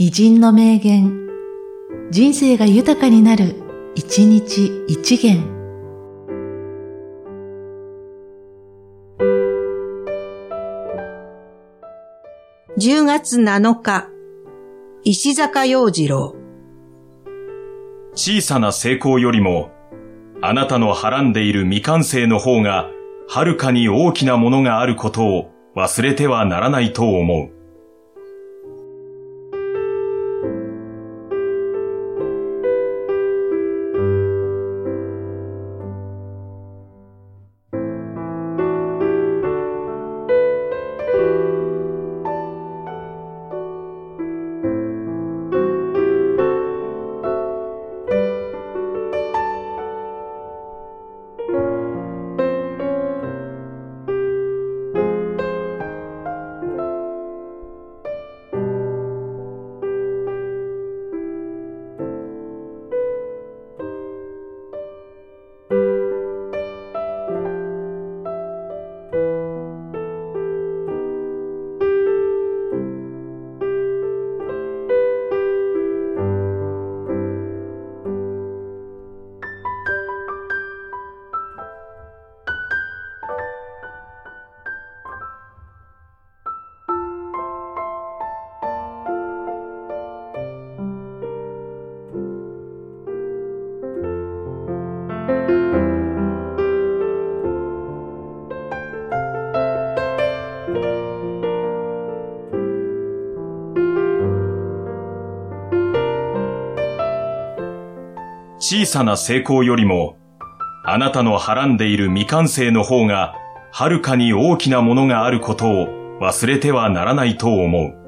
偉人の名言、人生が豊かになる、一日一元。10月7日、石坂洋次郎。小さな成功よりも、あなたのはらんでいる未完成の方が、はるかに大きなものがあることを忘れてはならないと思う。小さな成功よりも、あなたのはらんでいる未完成の方が、はるかに大きなものがあることを忘れてはならないと思う。